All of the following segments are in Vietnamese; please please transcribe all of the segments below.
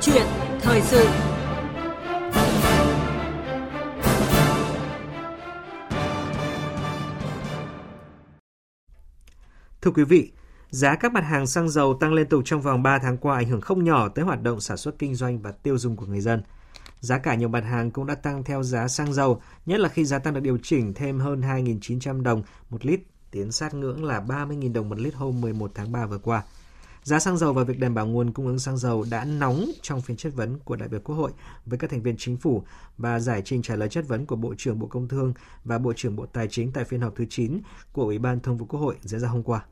chuyện thời sự. Thưa quý vị, giá các mặt hàng xăng dầu tăng liên tục trong vòng 3 tháng qua ảnh hưởng không nhỏ tới hoạt động sản xuất kinh doanh và tiêu dùng của người dân. Giá cả nhiều mặt hàng cũng đã tăng theo giá xăng dầu, nhất là khi giá tăng được điều chỉnh thêm hơn 2.900 đồng một lít, tiến sát ngưỡng là 30.000 đồng một lít hôm 11 tháng 3 vừa qua. Giá xăng dầu và việc đảm bảo nguồn cung ứng xăng dầu đã nóng trong phiên chất vấn của đại biểu Quốc hội với các thành viên chính phủ và giải trình trả lời chất vấn của Bộ trưởng Bộ Công Thương và Bộ trưởng Bộ Tài chính tại phiên họp thứ 9 của Ủy ban Thường vụ Quốc hội diễn ra hôm qua.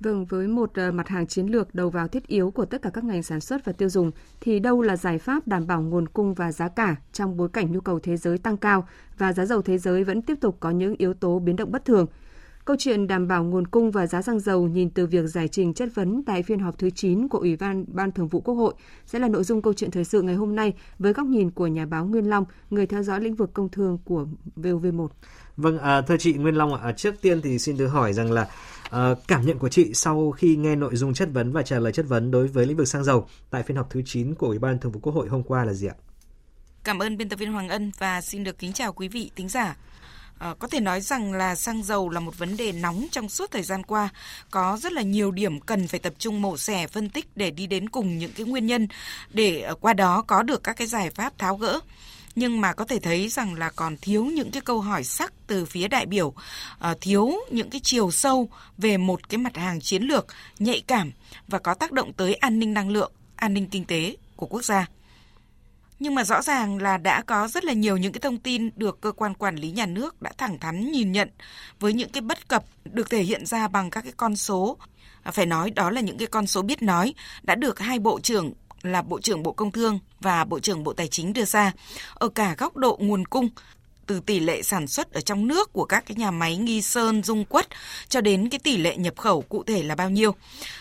Vâng, với một ờ, mặt hàng chiến lược đầu vào thiết yếu của tất cả các ngành sản xuất và tiêu dùng, thì đâu là giải pháp đảm bảo nguồn cung và giá cả trong bối cảnh nhu cầu thế giới tăng cao và giá dầu thế giới vẫn tiếp tục có những yếu tố biến động bất thường – Câu chuyện đảm bảo nguồn cung và giá xăng dầu nhìn từ việc giải trình chất vấn tại phiên họp thứ 9 của Ủy ban Ban Thường vụ Quốc hội sẽ là nội dung câu chuyện thời sự ngày hôm nay với góc nhìn của nhà báo Nguyên Long, người theo dõi lĩnh vực công thương của VOV1. Vâng, à, thưa chị Nguyên Long ạ, à, trước tiên thì xin được hỏi rằng là à, cảm nhận của chị sau khi nghe nội dung chất vấn và trả lời chất vấn đối với lĩnh vực xăng dầu tại phiên họp thứ 9 của Ủy ban Thường vụ Quốc hội hôm qua là gì ạ? Cảm ơn biên tập viên Hoàng Ân và xin được kính chào quý vị thính giả. À, có thể nói rằng là xăng dầu là một vấn đề nóng trong suốt thời gian qua, có rất là nhiều điểm cần phải tập trung mổ xẻ phân tích để đi đến cùng những cái nguyên nhân để ờ, qua đó có được các cái giải pháp tháo gỡ nhưng mà có thể thấy rằng là còn thiếu những cái câu hỏi sắc từ phía đại biểu, ờ, thiếu những cái chiều sâu về một cái mặt hàng chiến lược nhạy cảm và có tác động tới an ninh năng lượng, an ninh kinh tế của quốc gia. Nhưng mà rõ ràng là đã có rất là nhiều những cái thông tin được cơ quan quản lý nhà nước đã thẳng thắn nhìn nhận với những cái bất cập được thể hiện ra bằng các cái con số. À, phải nói đó là những cái con số biết nói đã được hai bộ trưởng là Bộ trưởng Bộ Công Thương và Bộ trưởng Bộ Tài chính đưa ra. Ở cả góc độ nguồn cung từ tỷ lệ sản xuất ở trong nước của các cái nhà máy nghi sơn, dung quất cho đến cái tỷ lệ nhập khẩu cụ thể là bao nhiêu.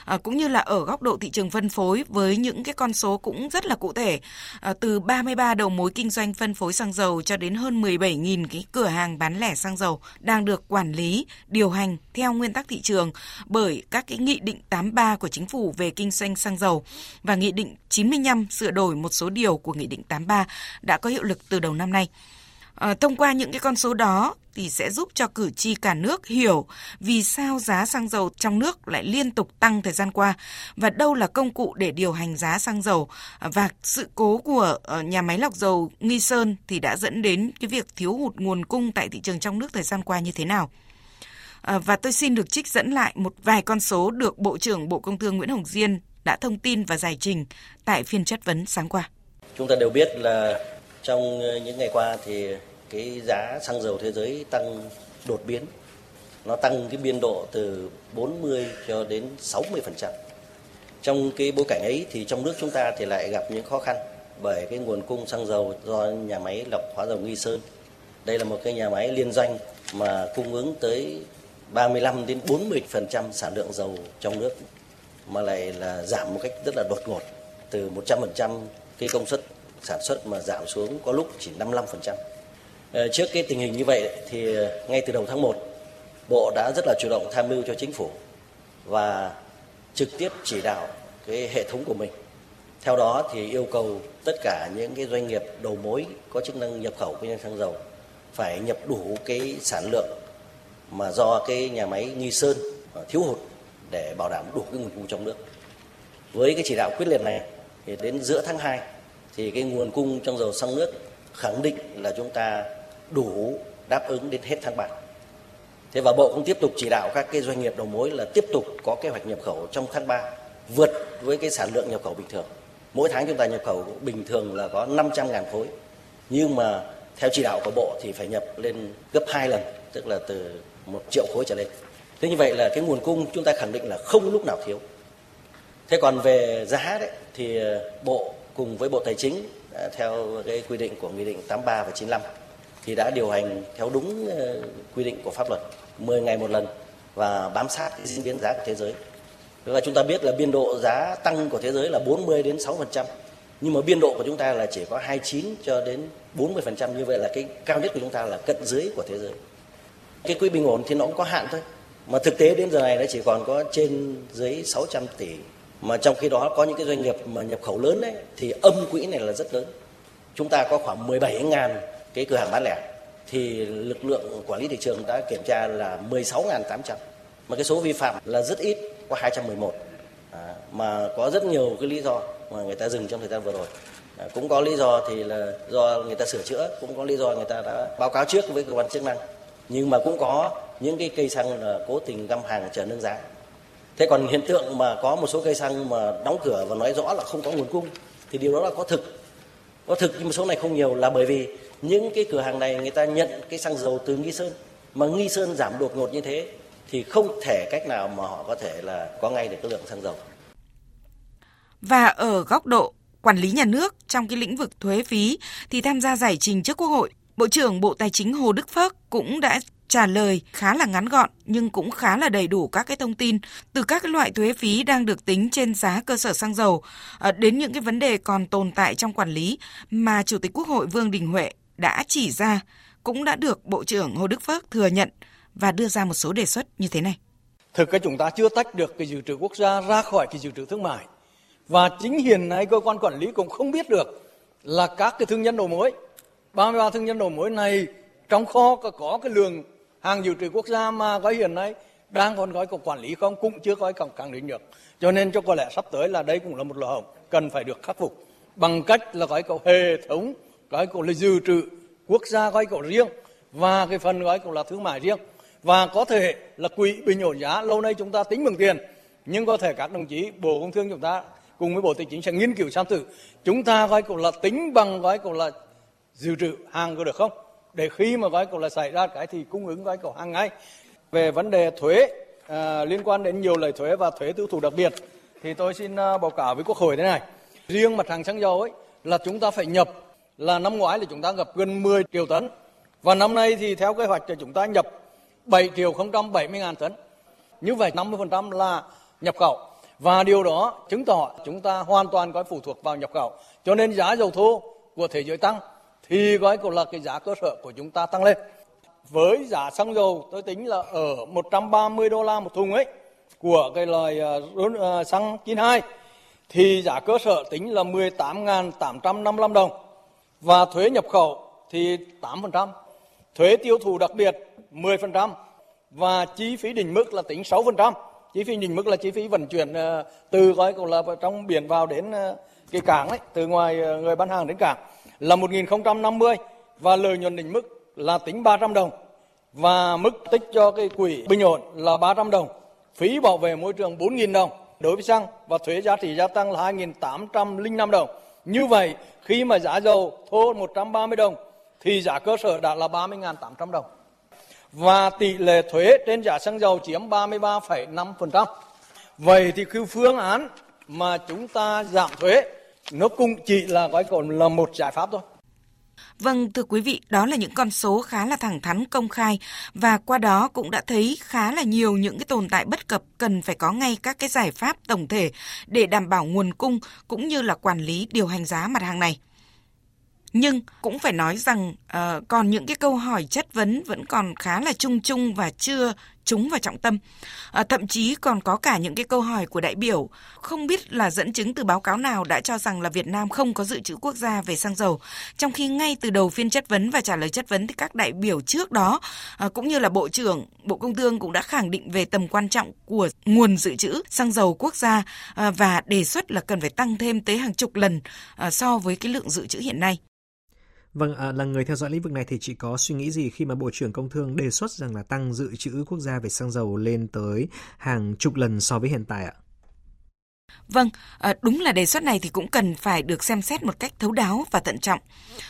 À, cũng như là ở góc độ thị trường phân phối với những cái con số cũng rất là cụ thể. À, từ 33 đầu mối kinh doanh phân phối xăng dầu cho đến hơn 17.000 cái cửa hàng bán lẻ xăng dầu đang được quản lý, điều hành theo nguyên tắc thị trường bởi các cái nghị định 83 của chính phủ về kinh doanh xăng dầu và nghị định 95 sửa đổi một số điều của nghị định 83 đã có hiệu lực từ đầu năm nay. À, thông qua những cái con số đó thì sẽ giúp cho cử tri cả nước hiểu vì sao giá xăng dầu trong nước lại liên tục tăng thời gian qua và đâu là công cụ để điều hành giá xăng dầu ờ, và sự cố của ờ, nhà máy lọc dầu Nghi Sơn thì đã dẫn đến cái việc thiếu hụt nguồn cung tại thị trường trong nước thời gian qua như thế nào. À, và tôi xin được trích dẫn lại một vài con số được Bộ trưởng Bộ Công Thương Nguyễn Hồng Diên đã thông tin và giải trình tại phiên chất vấn sáng qua. Chúng ta đều biết là trong ờ, những ngày qua thì cái giá xăng dầu thế giới tăng đột biến. Nó tăng cái biên độ từ 40 cho đến 60%. Trong cái bối cảnh ấy thì trong nước chúng ta thì lại gặp những khó khăn bởi cái nguồn cung xăng dầu do nhà máy lọc hóa dầu Nghi Sơn. Đây là một cái nhà máy liên doanh mà cung ứng tới 35 đến 40% sản lượng dầu trong nước, mà lại là giảm một cách rất là đột ngột từ 100% cái công suất sản xuất mà giảm xuống có lúc chỉ 55%. Ờ, trước cái tình hình như vậy thì ngay từ đầu tháng 1, Bộ đã rất là chủ động tham mưu cho chính phủ và trực tiếp chỉ đạo cái hệ thống của mình. Theo đó thì yêu cầu tất cả những cái doanh nghiệp đầu mối có chức năng nhập khẩu kinh doanh xăng dầu phải nhập đủ cái sản lượng mà do cái nhà máy Nghi Sơn ờ, thiếu hụt để bảo đảm đủ cái nguồn cung trong nước. Với cái chỉ đạo quyết liệt này thì đến giữa tháng 2 thì cái nguồn cung trong dầu xăng nước khẳng định là chúng ta đủ đáp ứng đến hết tháng 3. Thế và Bộ cũng tiếp tục chỉ đạo các cái doanh nghiệp đầu mối là tiếp tục có kế hoạch nhập khẩu trong tháng 3 vượt với cái sản lượng nhập khẩu bình thường. Mỗi tháng chúng ta nhập khẩu bình thường là có 500 ngàn khối. Nhưng mà theo chỉ đạo của Bộ thì phải nhập lên gấp 2 lần, tức là từ 1 triệu khối trở lên. Thế như vậy là cái nguồn cung chúng ta khẳng định là không lúc nào thiếu. Thế còn về giá đấy thì Bộ cùng với Bộ Tài chính à, theo cái quy định của Nghị định 83 và 95 thì đã điều hành theo đúng ờ, quy định của pháp luật 10 ngày một lần, và bám sát cái diễn biến giá của thế giới. Và chúng ta biết là biên độ giá tăng của thế giới là 40 đến 6%. Nhưng mà biên độ của chúng ta là chỉ có 29 cho đến 40% như vậy là cái cao nhất của chúng ta là cận dưới của thế giới. Cái quỹ bình ổn thì nó cũng có hạn thôi. Mà thực tế đến giờ này nó chỉ còn có trên dưới 600 tỷ mà trong khi đó có những cái doanh nghiệp mà nhập khẩu lớn đấy thì âm quỹ này là rất lớn. Chúng ta có khoảng 17.000 cái cửa hàng bán lẻ. Thì lực lượng quản lý thị trường đã kiểm tra là 16.800 mà cái số vi phạm là rất ít có 211 à, mà có rất nhiều cái lý do mà người ta dừng trong thời gian vừa rồi. À, cũng có lý do thì là do người ta sửa chữa cũng có lý do người ta đã báo cáo trước với cơ quan chức năng. Nhưng mà cũng có những cái cây xăng là cố tình găm hàng chờ nâng giá thế còn hiện tượng mà có một số cây xăng mà đóng cửa và nói rõ là không có nguồn cung thì điều đó là có thực. Có thực nhưng mà số này không nhiều là bởi vì những cái cửa hàng này người ta nhận cái xăng dầu từ nghi sơn. Mà nghi sơn giảm đột ngột như thế thì không thể cách nào mà họ có thể là có ngay được cái lượng xăng dầu. Và ở góc độ quản lý nhà nước trong cái lĩnh vực thuế phí thì tham gia giải trình trước Quốc hội, Bộ trưởng Bộ Tài chính Hồ Đức Phước cũng đã trả lời khá là ngắn gọn nhưng cũng khá là đầy đủ các cái thông tin từ các cái loại thuế phí đang được tính trên giá cơ sở xăng dầu ờ, đến những cái vấn đề còn tồn tại trong quản lý mà Chủ tịch Quốc hội Vương Đình Huệ đã chỉ ra cũng đã được Bộ trưởng Hồ Đức Phước thừa nhận và đưa ra một số đề xuất như thế này. Thực ra chúng ta chưa tách được cái dự trữ quốc gia ra khỏi cái dự trữ thương mại. Và chính hiện nay cơ quan quản lý cũng không biết được là các cái thương nhân đầu mối, 33 thương nhân đầu mối này trong kho có, có cái lượng hàng dự trữ quốc gia mà có hiện nay đang còn gói cục quản lý không cũng chưa có càng khẳng định được cho nên cho có lẽ sắp tới là đây cũng là một lỗ hổng cần phải được khắc phục. Bằng cách là gói cục hệ thống, gói cục là dự trữ quốc gia gói cục riêng và cái phần gói cục là thương mại riêng. Và có thể là quỹ bình ổn giá, lâu nay chúng ta tính bằng tiền. Nhưng có thể các đồng chí, bộ công thương chúng ta cùng với bộ tài chính sẽ nghiên cứu xem thử chúng ta gói cục là tính bằng gói cục là dự trữ hàng có được không? Để khi mà gói cầu là xảy ra cái thì cung ứng gói cầu hàng ngay về vấn đề thuế à, liên quan đến nhiều lời thuế và thuế tiêu thụ đặc biệt thì tôi xin à, báo cáo với quốc hội thế này. Riêng mặt hàng xăng dầu ấy là chúng ta phải nhập là năm ngoái là chúng ta nhập gần 10 triệu tấn. Và năm nay thì theo kế hoạch là chúng ta nhập 7 triệu 070 ngàn tấn. Như vậy 50% là nhập khẩu. Và điều đó chứng tỏ chúng ta hoàn toàn có phụ thuộc vào nhập khẩu. Cho nên giá dầu thô của thế giới tăng thì gói cũng là cái giá cơ sở của chúng ta tăng lên. Với giá xăng dầu tôi tính là ở 130 đô la một thùng ấy của cái loại uh, xăng 92 thì giá cơ sở tính là 18.855 đồng và thuế nhập khẩu thì 8%, thuế tiêu thụ đặc biệt 10% và chi phí đỉnh mức là tính 6%. Chi phí đỉnh mức là chi phí vận chuyển à, từ gói cũng là trong biển vào đến cái cảng ấy, từ ngoài người bán hàng đến cảng là 1050 và lợi nhuận định mức là tính 300 đồng và mức tích cho cái quỹ bình ổn là 300 đồng, phí bảo vệ môi trường 4.000 đồng đối với xăng và thuế giá trị gia tăng là 2.805 đồng. Như vậy, khi mà giá dầu thô 130 đồng thì giá cơ sở đã là 30.800 đồng. Và tỷ lệ thuế trên giá xăng dầu chiếm 33,5%. Vậy thì cái phương án mà chúng ta giảm thuế nó cũng chỉ là gói còn là một giải pháp thôi. Vâng, thưa quý vị, đó là những con số khá là thẳng thắn công khai và qua đó cũng đã thấy khá là nhiều những cái tồn tại bất cập cần phải có ngay các cái giải pháp tổng thể để đảm bảo nguồn cung cũng như là quản lý điều hành giá mặt hàng này. Nhưng cũng phải nói rằng uh, còn những cái câu hỏi chất vấn vẫn còn khá là chung chung và chưa trúng vào trọng tâm. À, thậm chí còn có cả những cái câu hỏi của đại biểu không biết là dẫn chứng từ báo cáo nào đã cho rằng là Việt Nam không có dự trữ quốc gia về xăng dầu. Trong khi ngay từ đầu phiên chất vấn và trả lời chất vấn thì các đại biểu trước đó à, cũng như là Bộ trưởng Bộ Công Thương cũng đã khẳng định về tầm quan trọng của nguồn dự trữ xăng dầu quốc gia à, và đề xuất là cần phải tăng thêm tới hàng chục lần à, so với cái lượng dự trữ hiện nay. Vâng, à, là người theo dõi lĩnh vực này thì chị có suy nghĩ gì khi mà Bộ trưởng Công Thương đề xuất rằng là tăng dự trữ quốc gia về xăng dầu lên tới hàng chục lần so với hiện tại ạ? Vâng, à, đúng là đề xuất này thì cũng cần phải được xem xét một cách thấu đáo và thận trọng.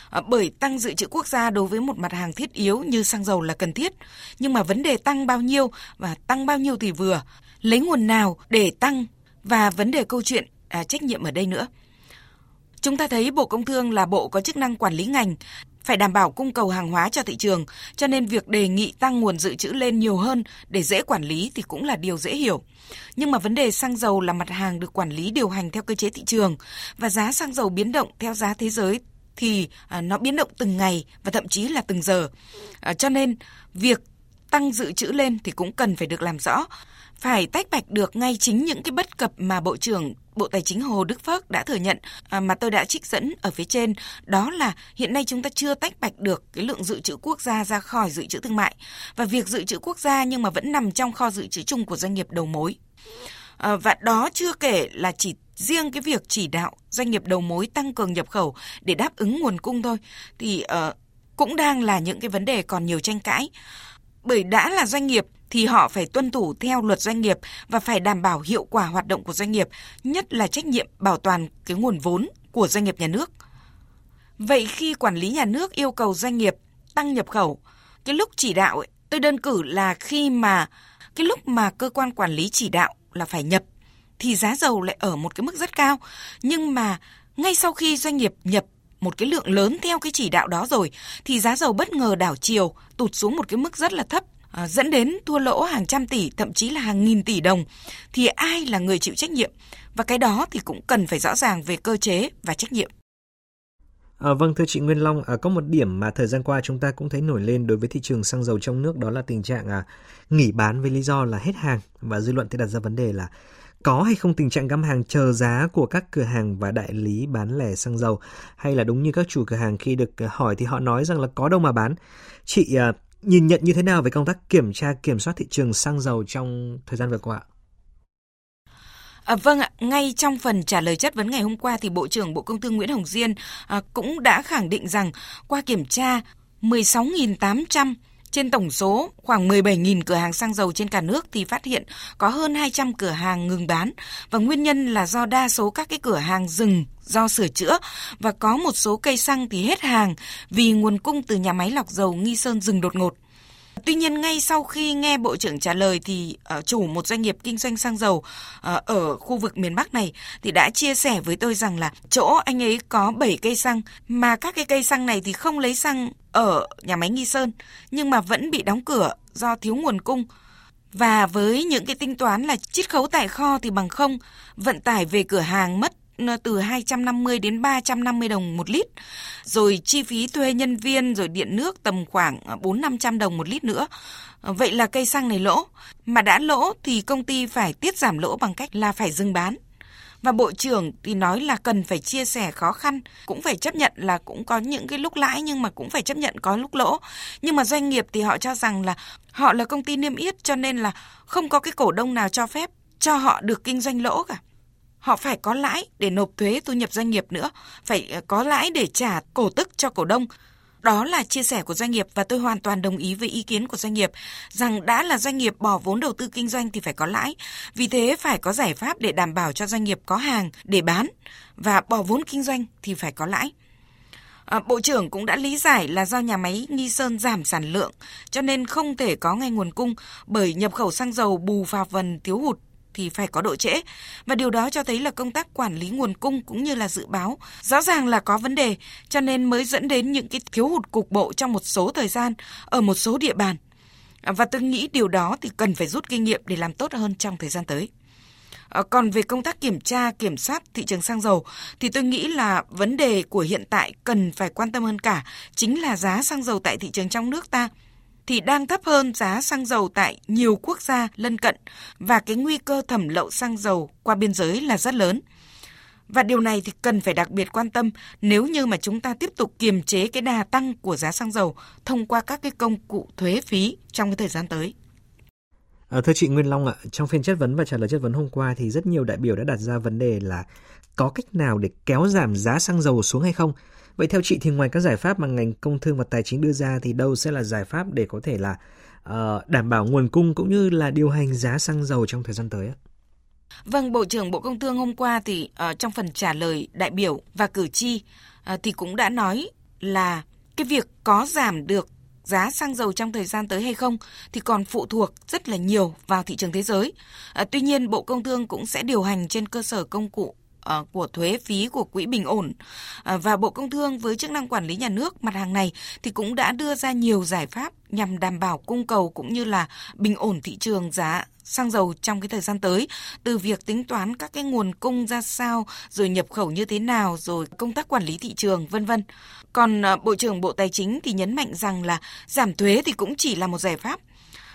À, bởi tăng dự trữ quốc gia đối với một mặt hàng thiết yếu như xăng dầu là cần thiết, nhưng mà vấn đề tăng bao nhiêu và tăng bao nhiêu thì vừa, lấy nguồn nào để tăng và vấn đề câu chuyện à, trách nhiệm ở đây nữa. Chúng ta thấy Bộ Công Thương là bộ có chức năng quản lý ngành, phải đảm bảo cung cầu hàng hóa cho thị trường, cho nên việc đề nghị tăng nguồn dự trữ lên nhiều hơn để dễ quản lý thì cũng là điều dễ hiểu. Nhưng mà vấn đề xăng dầu là mặt hàng được quản lý điều hành theo cơ chế thị trường và giá xăng dầu biến động theo giá thế giới thì à, nó biến động từng ngày và thậm chí là từng giờ. À, cho nên việc tăng dự trữ lên thì cũng cần phải được làm rõ phải tách bạch được ngay chính những cái bất cập mà Bộ trưởng Bộ Tài chính Hồ Đức Phước đã thừa nhận à, mà tôi đã trích dẫn ở phía trên, đó là hiện nay chúng ta chưa tách bạch được cái lượng dự trữ quốc gia ra khỏi dự trữ thương mại và việc dự trữ quốc gia nhưng mà vẫn nằm trong kho dự trữ chung của doanh nghiệp đầu mối. À, và đó chưa kể là chỉ riêng cái việc chỉ đạo doanh nghiệp đầu mối tăng cường nhập khẩu để đáp ứng nguồn cung thôi thì uh, cũng đang là những cái vấn đề còn nhiều tranh cãi. Bởi đã là doanh nghiệp thì họ phải tuân thủ theo luật doanh nghiệp và phải đảm bảo hiệu quả hoạt động của doanh nghiệp, nhất là trách nhiệm bảo toàn cái nguồn vốn của doanh nghiệp nhà nước. Vậy khi quản lý nhà nước yêu cầu doanh nghiệp tăng nhập khẩu, cái lúc chỉ đạo ấy, tôi đơn cử là khi mà cái lúc mà cơ quan quản lý chỉ đạo là phải nhập thì giá dầu lại ở một cái mức rất cao. Nhưng mà ngay sau khi doanh nghiệp nhập một cái lượng lớn theo cái chỉ đạo đó rồi thì giá dầu bất ngờ đảo chiều tụt xuống một cái mức rất là thấp À, dẫn đến thua lỗ hàng trăm tỷ thậm chí là hàng nghìn tỷ đồng thì ai là người chịu trách nhiệm và cái đó thì cũng cần phải rõ ràng về cơ chế và trách nhiệm. À, vâng thưa chị Nguyên Long, à, có một điểm mà thời gian qua chúng ta cũng thấy nổi lên đối với thị trường xăng dầu trong nước đó là tình trạng à, nghỉ bán với lý do là hết hàng và dư luận thì đặt ra vấn đề là có hay không tình trạng găm hàng chờ giá của các cửa hàng và đại lý bán lẻ xăng dầu hay là đúng như các chủ cửa hàng khi được à, hỏi thì họ nói rằng là có đâu mà bán. Chị à nhìn nhận như thế nào về công tác kiểm tra kiểm soát thị trường xăng dầu trong thời gian vừa qua? À, vâng ạ, ngay trong phần trả lời chất vấn ngày hôm qua thì Bộ trưởng Bộ Công Thương Nguyễn Hồng Diên à, cũng đã khẳng định rằng qua kiểm tra 16.800 trên tổng số khoảng 17.000 cửa hàng xăng dầu trên cả nước thì phát hiện có hơn 200 cửa hàng ngừng bán và nguyên nhân là do đa số các cái cửa hàng dừng do sửa chữa và có một số cây xăng thì hết hàng vì nguồn cung từ nhà máy lọc dầu Nghi Sơn dừng đột ngột. Tuy nhiên ngay sau khi nghe Bộ trưởng trả lời thì uh, chủ một doanh nghiệp kinh doanh xăng dầu uh, ở khu vực miền Bắc này thì đã chia sẻ với tôi rằng là chỗ anh ấy có 7 cây xăng mà các cái cây xăng này thì không lấy xăng ở nhà máy Nghi Sơn nhưng mà vẫn bị đóng cửa do thiếu nguồn cung. Và với những cái tính toán là chiết khấu tại kho thì bằng không, vận tải về cửa hàng mất Ờ, từ 250 đến 350 đồng một lít. Rồi chi phí thuê nhân viên rồi điện nước tầm khoảng ờ, 4-500 đồng một lít nữa. Ờ, vậy là cây xăng này lỗ. Mà đã lỗ thì công ty phải tiết giảm lỗ bằng cách là phải dừng bán. Và Bộ trưởng thì nói là cần phải chia sẻ khó khăn, cũng phải chấp nhận là cũng có những cái lúc lãi nhưng mà cũng phải chấp nhận có lúc lỗ. Nhưng mà doanh nghiệp thì họ cho rằng là họ là công ty niêm yết cho nên là không có cái cổ đông nào cho phép cho họ được kinh doanh lỗ cả họ phải có lãi để nộp thuế thu nhập doanh nghiệp nữa, phải ờ, có lãi để trả cổ tức cho cổ đông. Đó là chia sẻ của doanh nghiệp và tôi hoàn toàn đồng ý với ý kiến của doanh nghiệp rằng đã là doanh nghiệp bỏ vốn đầu tư kinh doanh thì phải có lãi. Vì thế phải có giải pháp để đảm bảo cho doanh nghiệp có hàng để bán và bỏ vốn kinh doanh thì phải có lãi. À, Bộ trưởng cũng đã lý giải là do nhà máy Nghi Sơn giảm sản lượng cho nên không thể có ngay nguồn cung bởi nhập khẩu xăng dầu bù vào phần thiếu hụt thì phải có độ trễ. Và điều đó cho thấy là công tác quản lý nguồn cung cũng như là dự báo rõ ràng là có vấn đề cho nên mới dẫn đến những cái thiếu hụt cục bộ trong một số thời gian ở một số địa bàn. Và tôi nghĩ điều đó thì cần phải rút kinh nghiệm để làm tốt hơn trong thời gian tới. Ờ, còn về công tác kiểm tra, kiểm soát thị trường xăng dầu thì tôi nghĩ là vấn đề của hiện tại cần phải quan tâm hơn cả chính là giá xăng dầu tại thị trường trong nước ta thì đang thấp hơn giá xăng dầu tại nhiều quốc gia lân cận và cái nguy cơ thẩm lậu xăng dầu qua biên giới là rất lớn. Và điều này thì cần phải đặc biệt quan tâm nếu như mà chúng ta tiếp tục kiềm chế cái đà tăng của giá xăng dầu thông qua các cái công cụ thuế phí trong cái thời gian tới. À, thưa chị Nguyên Long ạ, trong phiên chất vấn và trả lời chất vấn hôm qua thì rất nhiều đại biểu đã đặt ra vấn đề là có cách nào để kéo giảm giá xăng dầu xuống hay không? Vậy theo chị thì ngoài các giải pháp mà ngành công thương và tài chính đưa ra thì đâu sẽ là giải pháp để có thể là uh, đảm bảo nguồn cung cũng như là điều hành giá xăng dầu trong thời gian tới ạ? Vâng, Bộ trưởng Bộ Công Thương hôm qua thì uh, trong phần trả lời đại biểu và cử tri uh, thì cũng đã nói là cái việc có giảm được giá xăng dầu trong thời gian tới hay không thì còn phụ thuộc rất là nhiều vào thị trường thế giới. À, tuy nhiên, Bộ Công Thương cũng sẽ điều hành trên cơ sở công cụ Ờ, của thuế phí của quỹ bình ổn ờ, và Bộ Công Thương với chức năng quản lý nhà nước, mặt hàng này thì cũng đã đưa ra nhiều giải pháp nhằm đảm bảo cung cầu cũng như là bình ổn thị trường giá xăng dầu trong cái thời gian tới, từ việc tính toán các cái nguồn cung ra sao, rồi nhập khẩu như thế nào, rồi công tác quản lý thị trường, vân vân. Còn ờ, Bộ trưởng Bộ Tài chính thì nhấn mạnh rằng là giảm thuế thì cũng chỉ là một giải pháp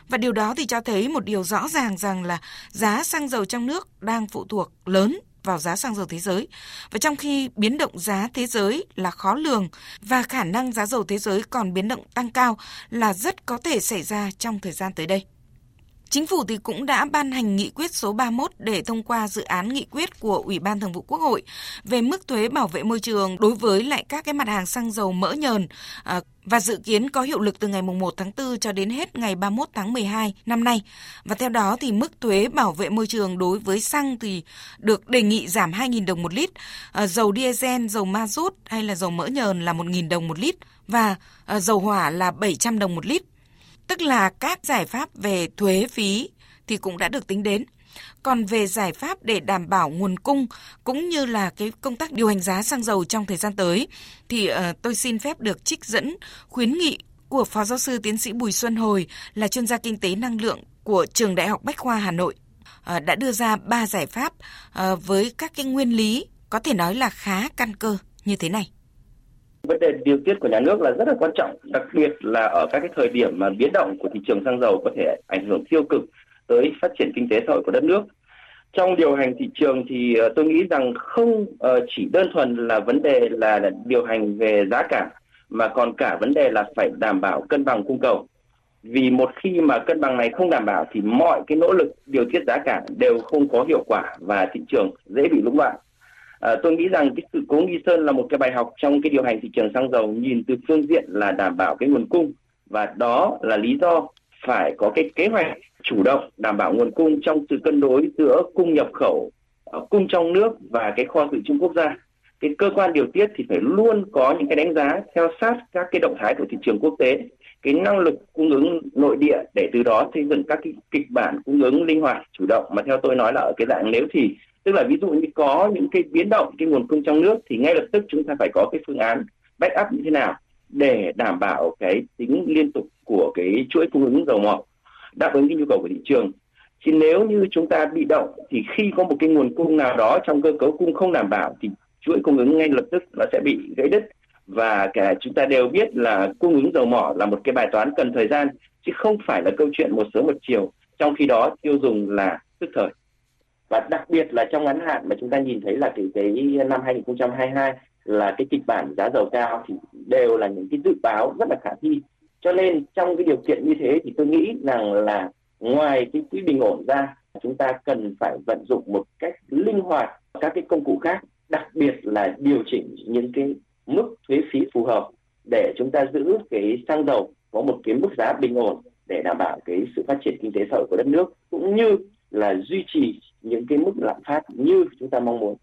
Và điều đó thì cho thấy một điều rõ ràng rằng là giá xăng dầu trong nước đang phụ thuộc lớn vào giá xăng dầu thế giới. Và trong khi biến động giá thế giới là khó lường và khả năng giá dầu thế giới còn biến động tăng cao là rất có thể xảy ra trong thời gian tới đây. Chính phủ thì cũng đã ban hành nghị quyết số 31 để thông qua dự án nghị quyết của Ủy ban Thường vụ Quốc hội về mức thuế bảo vệ môi trường đối với lại các cái mặt hàng xăng dầu mỡ nhờn à, và dự kiến có hiệu lực từ ngày 1 tháng 4 cho đến hết ngày 31 tháng 12 năm nay. Và theo đó thì mức thuế bảo vệ môi trường đối với xăng thì được đề nghị giảm 2.000 đồng một lít, à, dầu diesel, dầu ma rút hay là dầu mỡ nhờn là 1.000 đồng một lít và à, dầu hỏa là 700 đồng một lít tức là các giải pháp về thuế phí thì cũng đã được tính đến. Còn về giải pháp để đảm bảo nguồn cung cũng như là cái công tác điều hành giá xăng dầu trong thời gian tới thì uh, tôi xin phép được trích dẫn khuyến nghị của Phó Giáo sư Tiến sĩ Bùi Xuân Hồi là chuyên gia kinh tế năng lượng của Trường Đại học Bách khoa Hà Nội uh, đã đưa ra ba giải pháp uh, với các cái nguyên lý có thể nói là khá căn cơ như thế này vấn đề điều tiết của nhà nước là rất là quan trọng, đặc biệt là ở các cái thời điểm mà biến động của thị trường xăng dầu có thể ảnh hưởng tiêu cực tới phát triển kinh tế xã hội của đất nước. Trong điều hành thị trường thì ờ, tôi nghĩ rằng không ờ, chỉ đơn thuần là vấn đề là điều hành về giá cả, mà còn cả vấn đề là phải đảm bảo cân bằng cung cầu. Vì một khi mà cân bằng này không đảm bảo thì mọi cái nỗ lực điều tiết giá cả đều không có hiệu quả và thị trường dễ bị lũng đoạn. À, tôi nghĩ rằng cái sự cố nghi sơn là một cái bài học trong cái điều hành thị trường xăng dầu nhìn từ phương diện là đảm bảo cái nguồn cung và đó là lý do phải có cái kế hoạch chủ động đảm bảo nguồn cung trong sự cân đối giữa cung nhập khẩu, ờ, cung trong nước và cái kho dự trữ quốc gia. Cái cơ quan điều tiết thì phải luôn có những cái đánh giá theo sát các cái động thái của thị trường quốc tế, cái năng lực cung ứng nội địa để từ đó xây dựng các cái kịch bản cung ứng linh hoạt, chủ động. Mà theo tôi nói là ở cái dạng nếu thì tức là ví dụ như có những cái biến động cái nguồn cung trong nước thì ngay lập tức chúng ta phải có cái phương án backup như thế nào để đảm bảo cái tính liên tục của cái chuỗi cung ứng dầu mỏ đáp ứng cái nhu cầu của thị trường. Thì nếu như chúng ta bị động thì khi có một cái nguồn cung nào đó trong cơ cấu cung không đảm bảo thì chuỗi cung ứng ngay lập tức nó sẽ bị gãy đứt và cả chúng ta đều biết là cung ứng dầu mỏ là một cái bài toán cần thời gian chứ không phải là câu chuyện một sớm một chiều trong khi đó tiêu dùng là tức thời. Và đặc biệt là trong ngắn hạn mà chúng ta nhìn thấy là cái, cái năm 2022 là cái kịch bản giá dầu cao thì đều là những cái dự báo rất là khả thi. Cho nên trong cái điều kiện như thế thì tôi nghĩ rằng là ngoài cái quỹ bình ổn ra chúng ta cần phải vận dụng một cách linh hoạt các cái công cụ khác đặc biệt là điều chỉnh những cái mức thuế phí phù hợp để chúng ta giữ cái xăng dầu có một cái mức giá bình ổn để đảm bảo cái sự phát triển kinh tế xã hội của đất nước cũng như là duy trì những cái mức lạm phát như chúng ta mong muốn.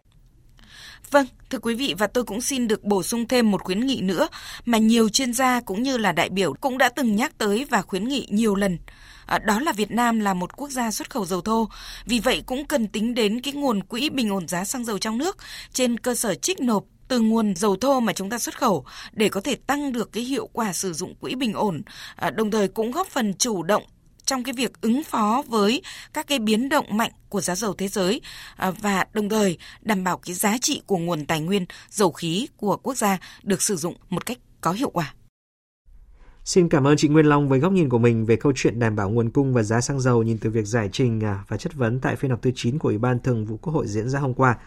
Vâng, thưa quý vị và tôi cũng xin được bổ sung thêm một khuyến nghị nữa mà nhiều chuyên gia cũng như là đại biểu cũng đã từng nhắc tới và khuyến nghị nhiều lần. À, đó là Việt Nam là một quốc gia xuất khẩu dầu thô, vì vậy cũng cần tính đến cái nguồn quỹ bình ổn giá xăng dầu trong nước trên cơ sở trích nộp từ nguồn dầu thô mà chúng ta xuất khẩu để có thể tăng được cái hiệu quả sử dụng quỹ bình ổn, à, đồng thời cũng góp phần chủ động trong cái việc ứng phó với các cái biến động mạnh của giá dầu thế giới à, và đồng thời đảm bảo cái giá trị của nguồn tài nguyên dầu khí của quốc gia được sử dụng một cách có hiệu quả. Xin cảm ơn chị Nguyên Long với góc nhìn của mình về câu chuyện đảm bảo nguồn cung và giá xăng dầu nhìn từ việc giải trình à, và chất vấn tại phiên họp thứ 9 của Ủy ban Thường vụ Quốc hội diễn ra hôm qua.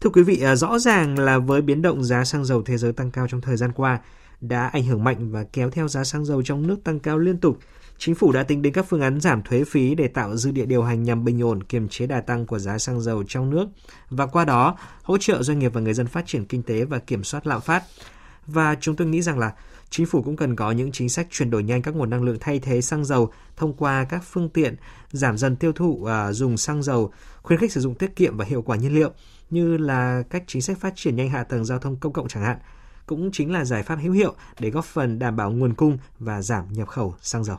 Thưa quý vị, à, rõ ràng là với biến động giá xăng dầu thế giới tăng cao trong thời gian qua đã ảnh hưởng mạnh và kéo theo giá xăng dầu trong nước tăng cao liên tục Chính phủ đã tính đến các phương án giảm thuế phí để tạo dư địa điều hành nhằm bình ổn kiềm chế đà tăng của giá xăng dầu trong nước và qua đó hỗ trợ doanh nghiệp và người dân phát triển kinh tế và kiểm soát lạm phát. Và chúng tôi nghĩ rằng là chính phủ cũng cần có những chính sách chuyển đổi nhanh các nguồn năng lượng thay thế xăng dầu thông qua các phương tiện giảm dần tiêu thụ à, dùng xăng dầu, khuyến khích sử dụng tiết kiệm và hiệu quả nhiên liệu như là cách chính sách phát triển nhanh hạ tầng giao thông công cộng chẳng hạn, cũng chính là giải pháp hữu hiệu để góp phần đảm bảo nguồn cung và giảm nhập khẩu xăng dầu.